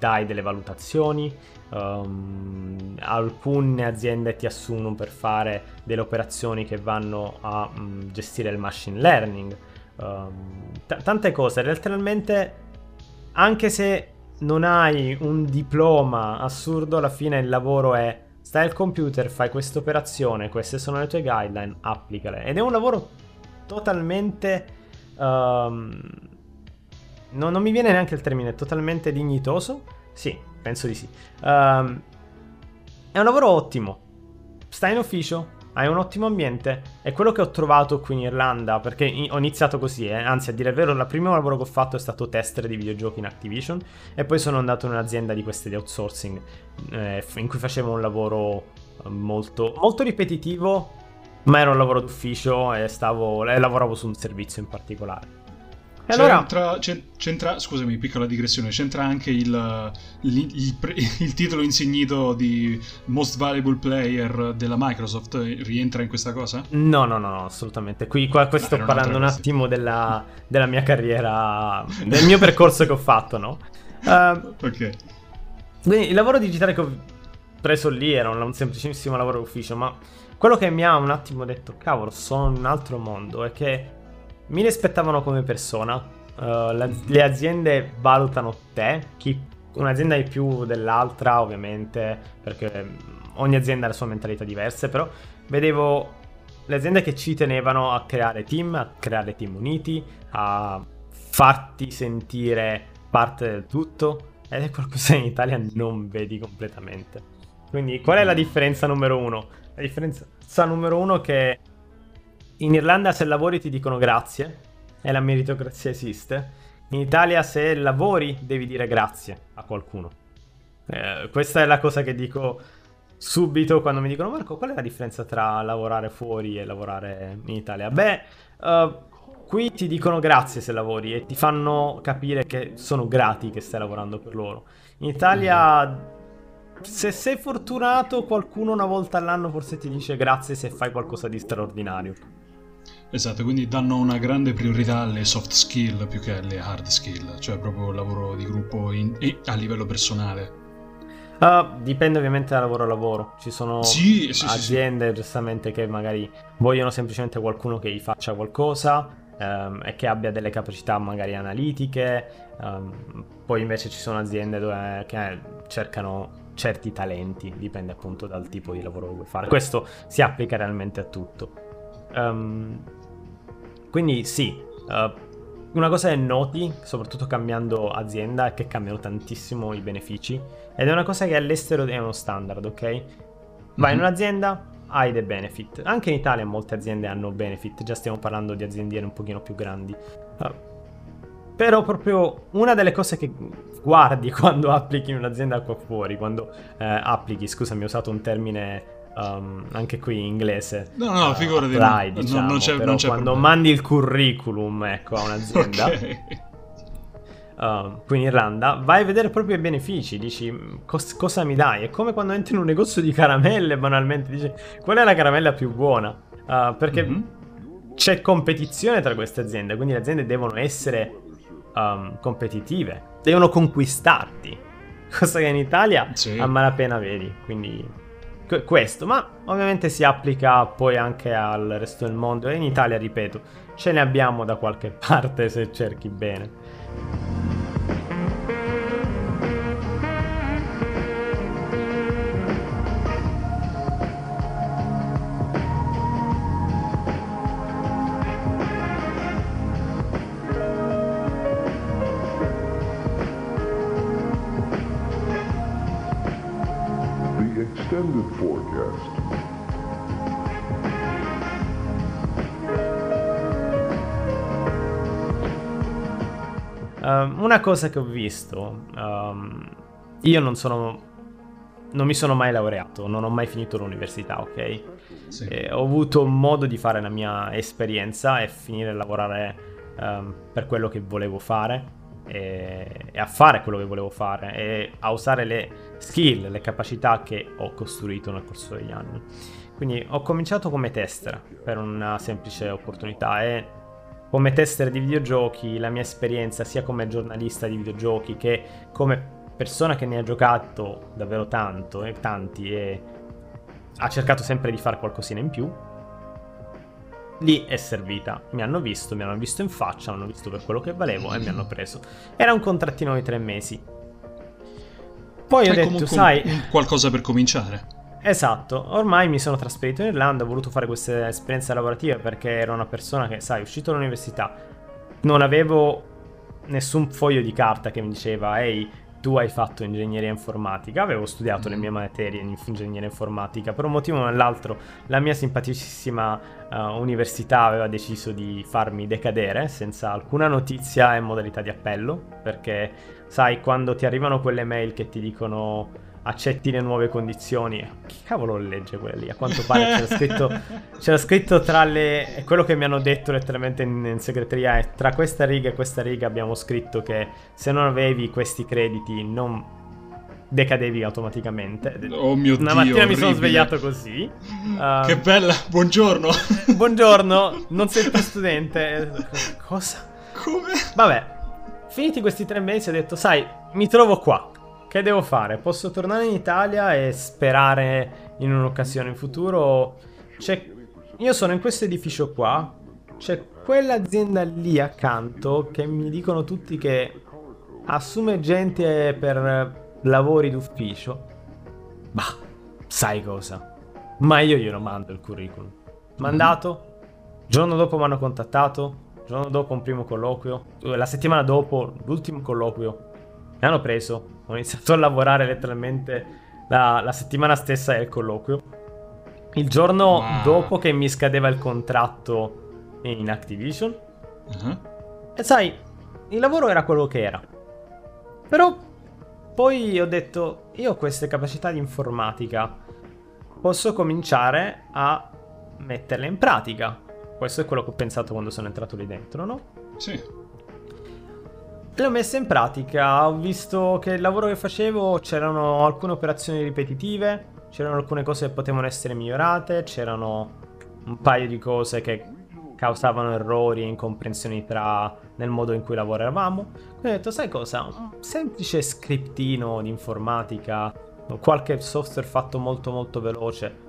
dai delle valutazioni. um, alcune aziende ti assumono per fare delle operazioni che vanno a mm, gestire il machine learning. um, t- tante cose, letteralmente anche se non hai un diploma assurdo, alla fine il lavoro è stai al computer, fai questa operazione, queste sono le tue guideline, applicale. Ed è un lavoro totalmente... ehm, no- non mi viene neanche il termine, totalmente dignitoso? Sì, penso di sì. Ehm, è un lavoro ottimo. Stai in ufficio, hai un ottimo ambiente. È quello che ho trovato qui in Irlanda, perché ho iniziato così, eh. anzi a dire il vero, il primo lavoro che ho fatto è stato tester di videogiochi in Activision e poi sono andato in un'azienda di queste di outsourcing eh, in cui facevo un lavoro eh, molto, molto ripetitivo, ma era un lavoro d'ufficio e, stavo, e lavoravo su un servizio in particolare. Allora, C'entra, c'en- c'entra- scusami, piccola digressione, c'entra anche il, il- il (laughs) il titolo insignito di Most Valuable Player della Microsoft, rientra in questa cosa? No, no, no, no, assolutamente. Qui qua, qua Ah, sto era parlando un attimo della, della mia carriera, del mio percorso che ho fatto, no? Ehm, Ok. quindi il lavoro digitale che ho preso lì era un, un semplicissimo lavoro d'ufficio, ma quello che mi ha un attimo detto, cavolo, sono in un altro mondo, è che mi rispettavano come persona. eh, la- le aziende valutano te, chi- un'azienda è più dell'altra, ovviamente, perché mm, ogni azienda ha le sue mentalità diverse, però vedevo le aziende che ci tenevano a creare team, a creare team uniti, a farti sentire parte del tutto, ed è qualcosa che in Italia non vedi completamente. Quindi, qual è la differenza numero uno? La differenza numero uno è che in Irlanda se lavori ti dicono grazie e la meritocrazia esiste. In Italia se lavori devi dire grazie a qualcuno. Eh, questa è la cosa che dico subito quando mi dicono Marco qual è la differenza tra lavorare fuori e lavorare in Italia? Beh, eh, qui ti dicono grazie se lavori e ti fanno capire che sono grati che stai lavorando per loro. In Italia se sei fortunato qualcuno una volta all'anno forse ti dice grazie se fai qualcosa di straordinario. Esatto, quindi danno una grande priorità alle soft skill più che alle hard skill, cioè proprio il lavoro di gruppo in- e a livello personale. Ah, dipende ovviamente da lavoro a lavoro. Ci sono Sì, sì, sì, sì. aziende giustamente che magari vogliono semplicemente qualcuno che gli faccia qualcosa ehm, e che abbia delle capacità magari analitiche. ehm, poi invece ci sono aziende dove, che cercano certi talenti, dipende appunto dal tipo di lavoro che vuoi fare. Questo si applica realmente a tutto. Ehm, quindi sì, eh, una cosa è noti, soprattutto cambiando azienda, è che cambiano tantissimo i benefici. Ed è una cosa che all'estero è uno standard, ok? Vai in Mhm. un'azienda, hai dei benefit. Anche in Italia molte aziende hanno benefit, già stiamo parlando di aziende un pochino più grandi. Uh, però proprio una delle cose che guardi (laughs) quando applichi in un'azienda qua fuori, quando eh, applichi, scusami, ho usato un termine um, anche qui in inglese. No, no, uh, figurati, apply, no, no, diciamo, non c'è- non c'è quando problema. mandi il curriculum, ecco, a un'azienda (laughs) Ok. uh, qui in Irlanda, vai a vedere proprio i benefici, dici "Mm, cos- cosa mi dai? È come quando entri in un negozio di caramelle, banalmente, dici qual è la caramella più buona? Uh, perché Mhm. c'è competizione tra queste aziende, quindi le aziende devono essere um, competitive, devono conquistarti, (laughs) cosa che in Italia Sì. a malapena vedi, quindi questo, ma ovviamente si applica poi anche al resto del mondo e in Italia, ripeto, ce ne abbiamo da qualche (laughs) parte se cerchi bene. Una cosa che ho visto, um, io non sono, non mi sono mai laureato, non ho mai finito l'università, ok? Sì. E ho avuto modo di fare la mia esperienza e finire a lavorare um, per quello che volevo fare e, e a fare quello che volevo fare e a usare le skill, le capacità che ho costruito nel corso degli anni. Quindi ho cominciato come tester per una semplice opportunità e come tester di videogiochi la mia esperienza sia come giornalista di videogiochi che come persona che ne ha giocato davvero tanto e tanti e ha cercato sempre di fare qualcosina in più lì è servita. Mi hanno visto mi hanno visto in faccia mi hanno visto per quello che valevo e mi hanno preso. Era un contrattino di tre mesi. Poi ho Fai detto comunque sai qualcosa per cominciare. Esatto, ormai mi sono trasferito in Irlanda, ho voluto fare questa esperienza lavorativa perché ero una persona che, sai, uscito dall'università, non avevo nessun foglio di carta che mi diceva ehi, tu hai fatto ingegneria informatica, avevo studiato le mie materie in ingegneria informatica, per un motivo o nell'altro la mia simpaticissima eh, università aveva deciso di farmi decadere senza alcuna notizia e modalità di appello, perché sai, quando ti arrivano quelle mail che ti dicono accetti le nuove condizioni. Chi cavolo le legge quelle lì? A quanto pare c'era (laughs) scritto, c'era scritto tra le... quello che mi hanno detto letteralmente in, in segreteria è tra questa riga e questa riga abbiamo scritto che se non avevi questi crediti non decadevi automaticamente. Oh mio Una Dio, mattina mi sono orribile. svegliato così. Um, Che bella, buongiorno. (laughs) Buongiorno, non sei più studente. (laughs) Cosa? Come? Vabbè, finiti questi tre mesi ho detto, sai, mi trovo qua. Che devo fare? Posso tornare in Italia e sperare in un'occasione in futuro? C'è... Io sono in questo edificio qua. C'è quell'azienda lì accanto che mi dicono tutti che assume gente per lavori d'ufficio. Bah, sai cosa? Ma io glielo mando il curriculum. Mandato. Giorno dopo mi hanno contattato. Giorno dopo un primo colloquio. La settimana dopo l'ultimo colloquio. Mi hanno preso. Ho iniziato a lavorare letteralmente la, la settimana stessa del colloquio. Il giorno Wow. dopo che mi scadeva il contratto in Activision. Ah, E sai, il lavoro era quello che era. Però poi ho detto, io ho queste capacità di informatica. Posso cominciare a metterle in pratica. Questo è quello che ho pensato quando sono entrato lì dentro, no? Sì. Le ho messe in pratica, ho visto che il lavoro che facevo c'erano alcune operazioni ripetitive, c'erano alcune cose che potevano essere migliorate, c'erano un paio di cose che causavano errori e incomprensioni tra nel modo in cui lavoravamo. Quindi ho detto, sai cosa? Un semplice scriptino di informatica, qualche software fatto molto molto veloce,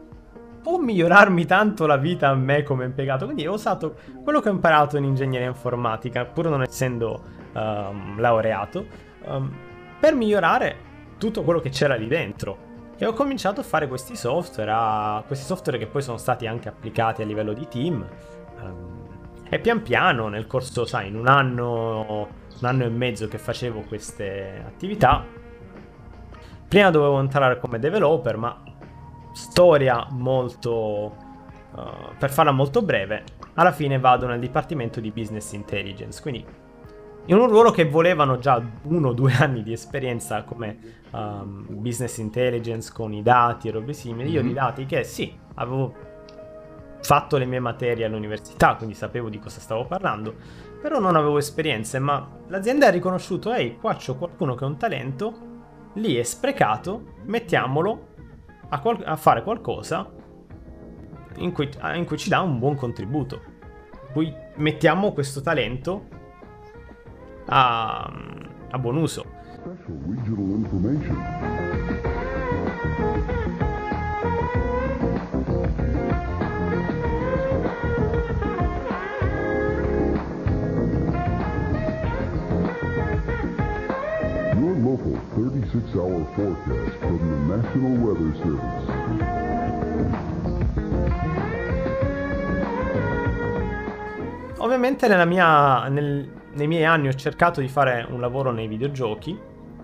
può migliorarmi tanto la vita a me come impiegato. Quindi ho usato quello che ho imparato in ingegneria informatica, pur non essendo ehm, laureato, ehm, per migliorare tutto quello che c'era lì dentro. E ho cominciato a fare questi software, a- questi software che poi sono stati anche applicati a livello di team. ehm, e pian piano, nel corso, sai, in un anno, un anno e mezzo che facevo queste attività, prima dovevo entrare come developer, ma storia molto... uh, per farla molto breve, alla fine vado nel dipartimento di business intelligence, quindi in un ruolo che volevano già uno o due anni di esperienza come um, business intelligence con i dati e robe simili. Io Mhm. di dati che sì, avevo fatto le mie materie all'università, quindi sapevo di cosa stavo parlando, però non avevo esperienze, ma l'azienda ha riconosciuto, ehi, qua c'ho qualcuno che ha un talento, lì è sprecato, mettiamolo a, qual- a fare qualcosa in cui, in cui ci dà un buon contributo. Cui mettiamo questo talento a, a buon uso. Your local 36-hour forecast from the National Weather Service. Ovviamente nella mia, nel- nei miei anni ho cercato di fare un lavoro nei videogiochi.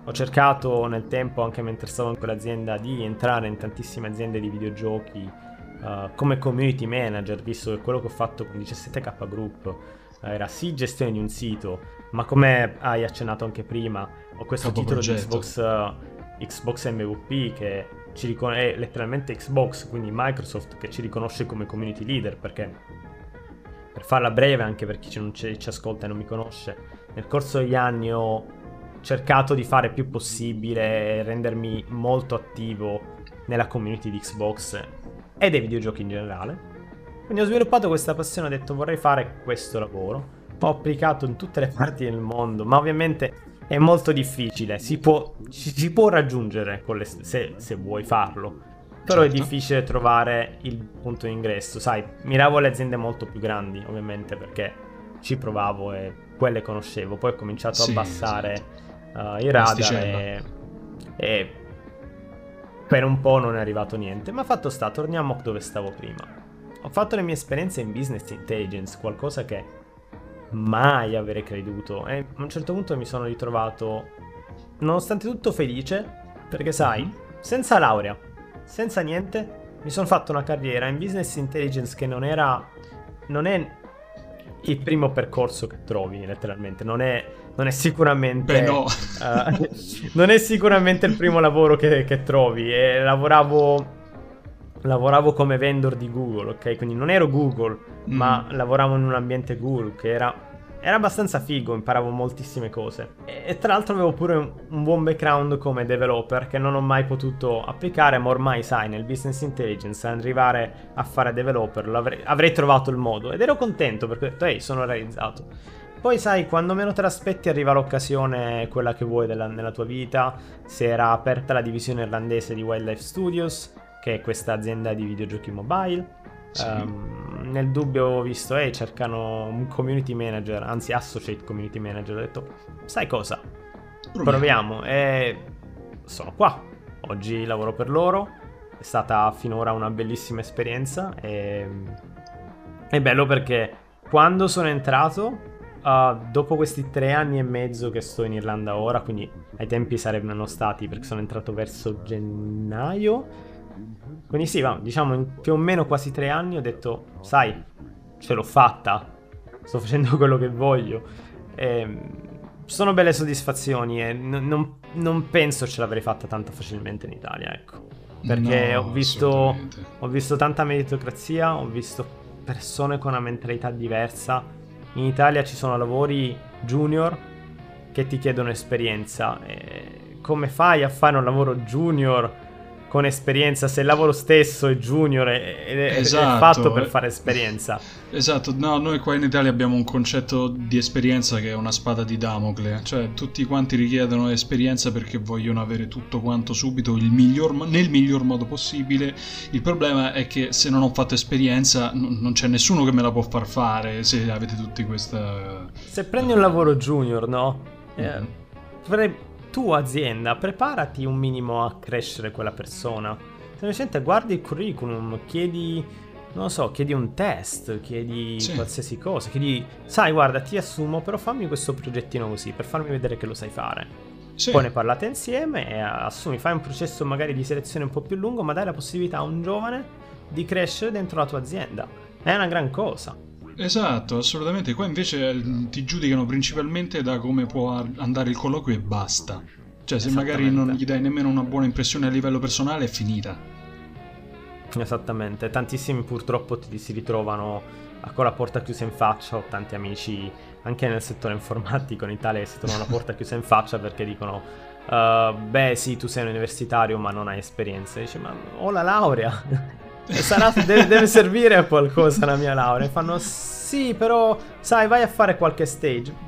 ho cercato nel tempo, anche mentre stavo in quell'azienda, di entrare in tantissime aziende di videogiochi uh, come community manager, visto che quello che ho fatto con 17K Group uh, era sì gestione di un sito, ma come hai accennato anche prima, ho questo Capo titolo progetto. di Xbox, uh, Xbox MVP che ci ricon- è letteralmente Xbox, quindi Microsoft che ci riconosce come community leader perché per farla breve anche per chi non ci, ascolta e non mi conosce, nel corso degli anni ho cercato di fare più possibile e rendermi molto attivo nella community di Xbox e dei videogiochi in generale. Quindi ho sviluppato questa passione, ho detto vorrei fare questo lavoro. Ho applicato in tutte le (laughs) parti del mondo, ma ovviamente è molto difficile. Si può, ci si può raggiungere le- se, se vuoi farlo. Però è Certo. difficile trovare il punto di ingresso. Sai, miravo alle aziende molto più grandi, ovviamente, perché ci provavo e quelle conoscevo. Poi ho cominciato Sì, a abbassare uh, i radar e, e per un po' non è arrivato niente. Ma fatto sta, torniamo dove stavo prima. Ho fatto le mie esperienze in business intelligence, qualcosa che mai avrei creduto. E a un certo punto mi sono ritrovato, nonostante tutto, felice. Perché sai, Mhm. senza laurea, senza niente, mi sono fatto una carriera in business intelligence che non era. Non è il primo percorso che trovi, letteralmente. Non è, non è sicuramente. Beh, no. eh, non è sicuramente il primo lavoro che, che trovi. E lavoravo. Lavoravo come vendor di Google, ok? Quindi non ero Google, ma Mm. lavoravo in un ambiente Google che era, era abbastanza figo, imparavo moltissime cose. E, e tra l'altro avevo pure un, un buon background come developer che non ho mai potuto applicare, ma ormai sai, nel business intelligence, arrivare a fare developer, l'avrei- avrei trovato il modo. Ed ero contento perché ho detto, ehi, sono realizzato. Poi sai, quando meno te l'aspetti arriva l'occasione, quella che vuoi della- nella tua vita, si era aperta la divisione irlandese di Wildlife Studios, che è questa azienda di videogiochi mobile. Sì. Ehm, nel dubbio ho visto, ehi, cercano un community manager, anzi associate community manager, ho detto, sai cosa? Proviamo e sono qua. Oggi lavoro per loro. È stata finora una bellissima esperienza e è bello perché quando sono entrato, uh, dopo questi tre anni e mezzo che sto in Irlanda ora, quindi ai tempi sarebbero stati perché sono entrato verso gennaio. Quindi sì, va, diciamo in più o meno quasi tre anni ho detto, sai, ce l'ho fatta, sto facendo quello che voglio. E, sono belle soddisfazioni e n- non, non penso ce l'avrei fatta tanto facilmente in Italia, ecco. Perché No, ho visto ho visto tanta meritocrazia, ho visto persone con una mentalità diversa. In Italia ci sono lavori junior che ti chiedono esperienza. E come fai a fare un lavoro junior con esperienza se il lavoro stesso è junior è, è Esatto, fatto per eh. fare esperienza? Esatto, no, noi qua in Italia abbiamo un concetto di esperienza che è una spada di Damocle, cioè tutti quanti richiedono esperienza perché vogliono avere tutto quanto subito il miglior nel miglior modo possibile. Il problema è che se non ho fatto esperienza n- non c'è nessuno che me la può far fare se avete tutti questa... Se prendi un lavoro junior, no? Eh, Mhm. pre- tu azienda, preparati un minimo a crescere quella persona. Semplicemente guardi il curriculum, chiedi, non lo so, chiedi un test, chiedi Sì. qualsiasi cosa, chiedi, sai, guarda, ti assumo, però fammi questo progettino così, per farmi vedere che lo sai fare. Sì, Poi ne parlate insieme e assumi, fai un processo magari di selezione un po' più lungo, ma dai la possibilità a un giovane di crescere dentro la tua azienda. È una gran cosa. Esatto, assolutamente. Qua invece eh, ti giudicano principalmente da come può ar- andare il colloquio e basta. Cioè se magari non gli dai nemmeno una buona impressione a livello personale è finita. Esattamente, tantissimi purtroppo ti si ritrovano a- con la porta chiusa in faccia. Ho tanti amici anche nel settore informatico in Italia che si trovano la porta chiusa in faccia perché dicono: "Uh, Beh, sì, tu sei un universitario, ma non hai esperienza. Dice: Ma ho la laurea. Sarà, deve, deve servire a qualcosa la mia laurea. E fanno: Sì, però, sai, vai a fare qualche stage.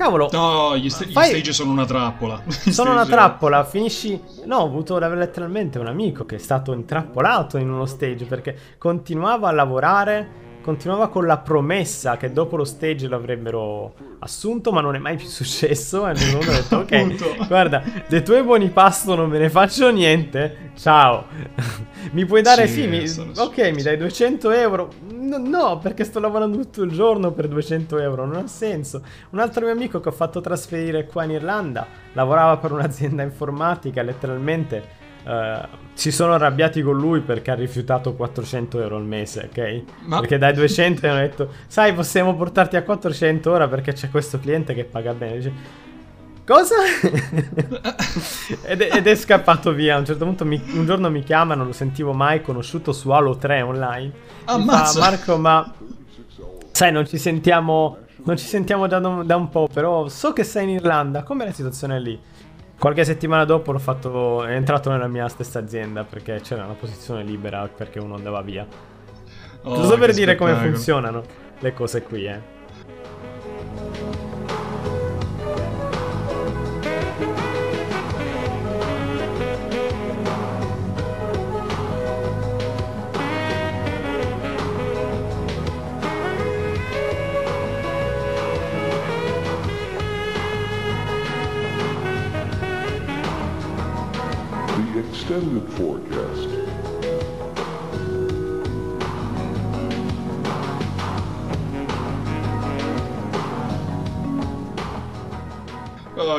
Cavolo, No, gli, gli Fai- stage sono una trappola. (laughs) Gli sono una trappola, finisci... No, ho avuto letteralmente un amico che è stato intrappolato in uno stage perché continuava a lavorare, continuava con la promessa che dopo lo stage lo avrebbero assunto, ma non è mai più successo. E ho detto, ok, guarda, dei tuoi buoni pasto non me ne faccio niente, ciao. (laughs) mi puoi dare, Sì, sì, mi- sono- ok, mi dai 200 euro, No, no, perché sto lavorando tutto il giorno per 200 euro, non ha senso. Un altro mio amico che ho fatto trasferire qua in Irlanda lavorava per un'azienda informatica, letteralmente. Uh, si sono arrabbiati con lui perché ha rifiutato 400 euro al mese, ok? Ma... Perché dai 200 hanno detto, sai, possiamo portarti a 400 ora perché c'è questo cliente che paga bene. Dice, Cosa? (laughs) ed, è, ed, è, scappato via. A un certo punto mi, un giorno mi chiama, non lo sentivo mai, conosciuto su Halo 3 online. Ammazza. Fa, Marco, ma sai, non ci sentiamo, non ci sentiamo da, da, un po', però so che sei in Irlanda. Com'è la situazione lì? Qualche settimana dopo l'ho fatto, è entrato nella mia stessa azienda perché c'era una posizione libera perché uno andava via. Oh, Giusto per dire spettacolo. come funzionano le cose qui, eh.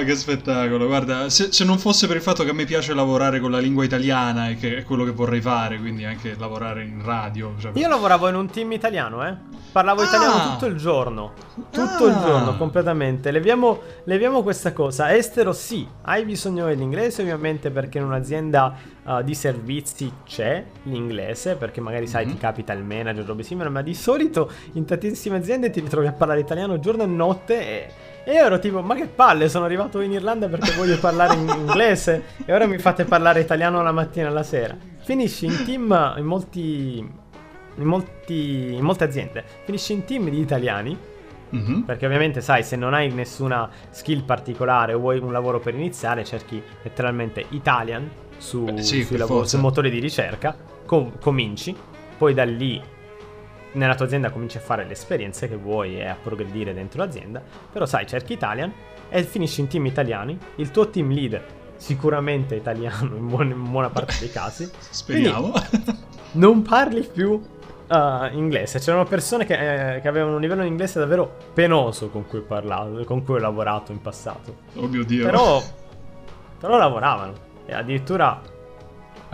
Che spettacolo! Guarda, se, se, non fosse per il fatto che a me piace lavorare con la lingua italiana e che è quello che vorrei fare, quindi anche lavorare in radio. Cioè... Io lavoravo in un team italiano, eh. Parlavo ah. italiano tutto il giorno. Tutto ah. il giorno, completamente. Leviamo, leviamo, questa cosa. Estero, sì, hai bisogno dell'inglese, ovviamente, perché in un'azienda uh, di servizi c'è l'inglese, perché magari sai, mm-hmm. ti capita il manager, robe simili, ma di solito in tantissime aziende ti ritrovi a parlare italiano giorno e notte e e io ero tipo, ma che palle, sono arrivato in Irlanda perché voglio parlare in inglese e ora mi fate parlare italiano la mattina e la sera. Finisci in team in molti, in molti, in molte aziende, finisci in team di italiani Mm-hmm. Perché ovviamente sai, se non hai nessuna skill particolare o vuoi un lavoro per iniziare, cerchi letteralmente Italian su, eh, sì, sui lavori, sul motore di ricerca, com- cominci, poi da lì nella tua azienda cominci a fare le esperienze che vuoi e a progredire dentro l'azienda, però sai, cerchi Italian e finisci in team italiani, il tuo team leader sicuramente italiano in, buona, in buona parte dei casi. (laughs) Speriamo. non parli più uh, inglese. C'erano persone che, eh, che, avevano un livello di inglese davvero penoso con cui ho parlato, con cui ho lavorato in passato. Oh mio Dio. Però, (laughs) però lavoravano. E addirittura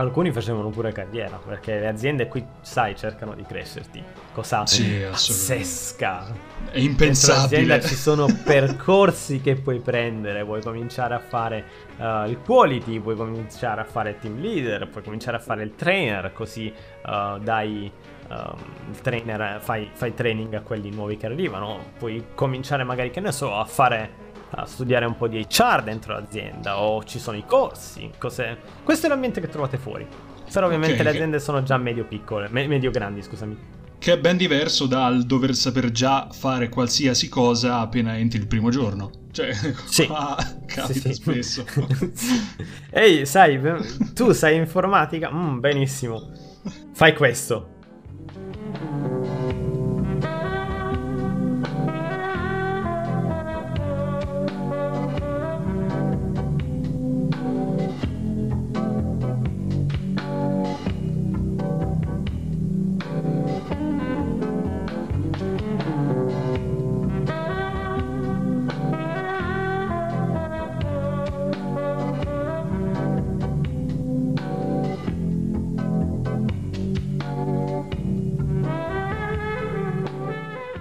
Alcuni facevano pure carriera, perché le aziende qui, sai, cercano di crescerti. Cosa sì, pazzesca. È impensabile. In ci sono (laughs) percorsi che puoi prendere, puoi cominciare a fare uh, il quality, puoi cominciare a fare team leader, puoi cominciare a fare il trainer, così uh, dai... Um, il trainer, fai, fai training a quelli nuovi che arrivano, puoi cominciare magari, che ne so, a fare a studiare un po' di HR dentro l'azienda o ci sono i corsi, cose... Questo è l'ambiente che trovate fuori. Però ovviamente okay, le aziende okay. sono già medio piccole, me- medio grandi, scusami. Che è ben diverso dal dover saper già fare qualsiasi cosa appena entri il primo giorno. Cioè, (laughs) sì. qua capita sì, sì. spesso. (laughs) Ehi, sai, tu sai informatica? Mm, benissimo. Fai questo.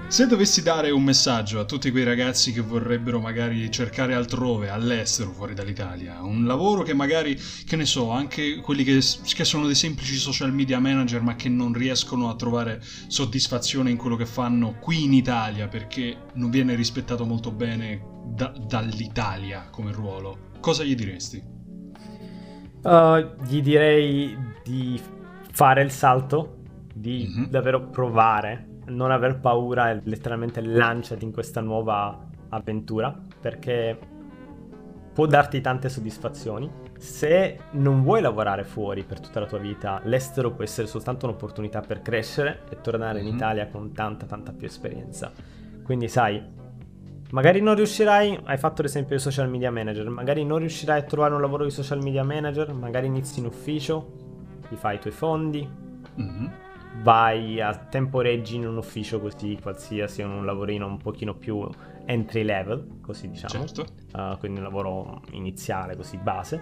Se dovessi dare un messaggio a tutti quei ragazzi che vorrebbero magari cercare altrove, all'estero, fuori dall'Italia, un lavoro che magari, che ne so, anche quelli che, che, sono dei semplici social media manager ma che non riescono a trovare soddisfazione in quello che fanno qui in Italia perché non viene rispettato molto bene da, dall'Italia come ruolo, cosa gli diresti? Uh, gli direi di fare il salto, di mm-hmm. davvero provare non aver paura e letteralmente lanciati in questa nuova avventura perché può darti tante soddisfazioni. Se non vuoi lavorare fuori per tutta la tua vita, l'estero può essere soltanto un'opportunità per crescere e tornare mm-hmm. in mhm. Italia con tanta tanta più esperienza. Quindi sai, magari non riuscirai, hai fatto l'esempio di social media manager, magari non riuscirai a trovare un lavoro di social media manager, magari inizi in ufficio, ti fai i tuoi fondi, mm-hmm vai a temporeggi in un ufficio così qualsiasi, un lavorino un pochino più entry level, così diciamo, Certo. uh, quindi un lavoro iniziale così base,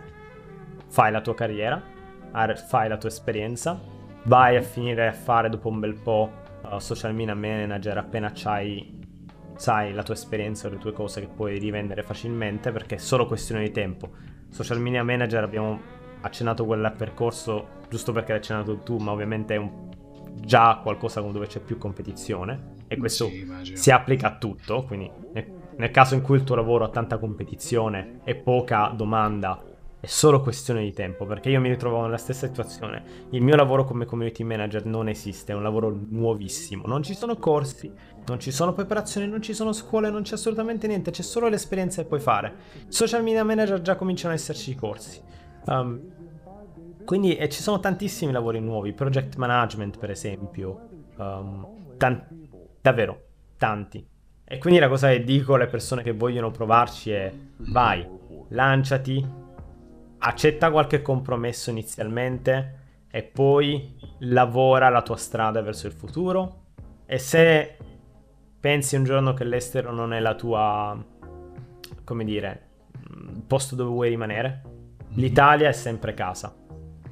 fai la tua carriera, ar- fai la tua esperienza, vai a finire a fare dopo un bel po' uh, social media manager appena c'hai sai la tua esperienza, le tue cose che puoi rivendere facilmente perché è solo questione di tempo. Social media manager abbiamo accennato quel percorso giusto perché l'hai accennato tu, ma ovviamente è un- già qualcosa dove c'è più competizione e questo Sì, si applica a tutto, quindi nel, nel caso in cui il tuo lavoro ha tanta competizione e poca domanda, è solo questione di tempo, perché io mi ritrovo nella stessa situazione. Il mio lavoro come community manager non esiste, è un lavoro nuovissimo, non ci sono corsi, non ci sono preparazioni, non ci sono scuole, non c'è assolutamente niente, c'è solo l'esperienza che puoi fare. Social media manager già cominciano ad esserci i corsi. Um, quindi e ci sono tantissimi lavori nuovi, project management per esempio, um, tan- davvero tanti. E quindi la cosa che dico alle persone che vogliono provarci è vai, lanciati, accetta qualche compromesso inizialmente e poi lavora la tua strada verso il futuro. E se pensi un giorno che l'estero non è la tua, come dire, il posto dove vuoi rimanere, l'Italia è sempre casa.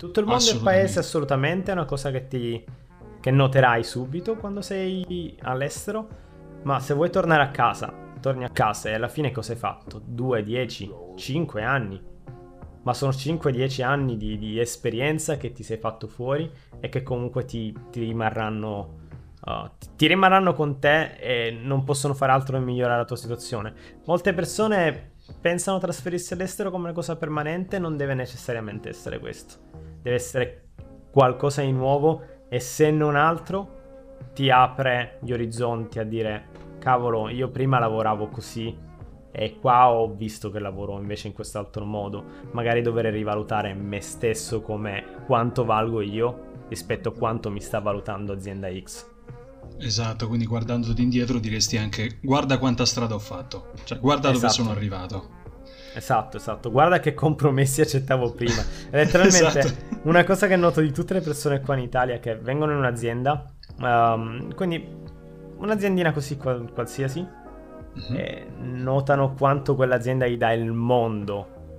Tutto il mondo è il paese assolutamente, è una cosa che ti che noterai subito quando sei all'estero, ma se vuoi tornare a casa, torni a casa e alla fine cosa hai fatto? 2, 10, 5 anni. Ma sono 5-10 anni di, di esperienza che ti sei fatto fuori e che comunque ti, ti rimarranno Uh, ti- ti rimarranno con te e non possono fare altro che migliorare la tua situazione. Molte persone pensano trasferirsi all'estero come una cosa permanente, non deve necessariamente essere questo. Deve essere qualcosa di nuovo e se non altro ti apre gli orizzonti a dire cavolo, io prima lavoravo così e qua ho visto che lavoro invece in quest'altro modo. Magari dovrei rivalutare me stesso come quanto valgo io rispetto a quanto mi sta valutando azienda X. Esatto, quindi guardandoti indietro diresti anche guarda quanta strada ho fatto, cioè guarda dove Esatto. sono arrivato. Esatto, esatto. Guarda che compromessi accettavo prima. (laughs) Letteralmente, Esatto. una cosa che noto di tutte le persone qua in Italia che vengono in un'azienda, ehm, quindi un'aziendina così qual- qualsiasi, Mhm. e notano quanto quell'azienda gli dà il mondo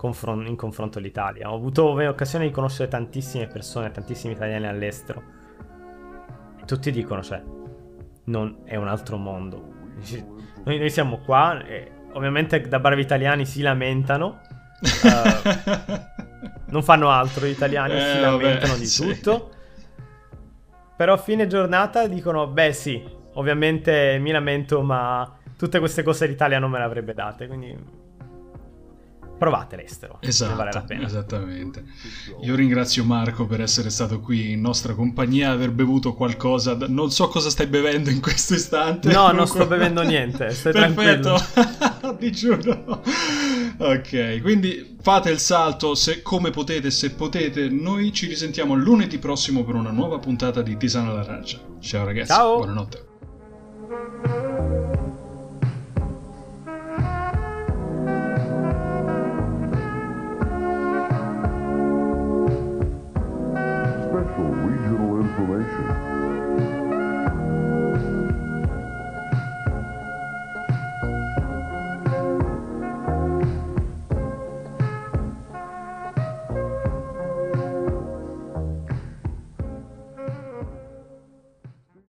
in confronto all'Italia. Ho avuto occasione di conoscere tantissime persone, tantissimi italiani all'estero. E tutti dicono, cioè, non è un altro mondo. Noi, noi siamo qua e ovviamente da bravi italiani si lamentano. (laughs) eh, non fanno altro gli italiani, Eh, si vabbè, lamentano di sì. tutto. Però a fine giornata dicono, beh sì, ovviamente mi lamento, ma tutte queste cose l'Italia non me le avrebbe date, quindi provate l'estero, Esatto, vale la pena. esattamente. Io ringrazio Marco per essere stato qui in nostra compagnia, aver bevuto qualcosa. da- Non so cosa stai bevendo in questo istante. No, non sto bevendo niente, stai (laughs) Perfetto, (laughs) ti giuro. Ok, quindi fate il salto se come potete, se potete. Noi ci risentiamo lunedì prossimo per una nuova puntata di Tisana all'Arancia. Ciao ragazzi, Ciao. buonanotte.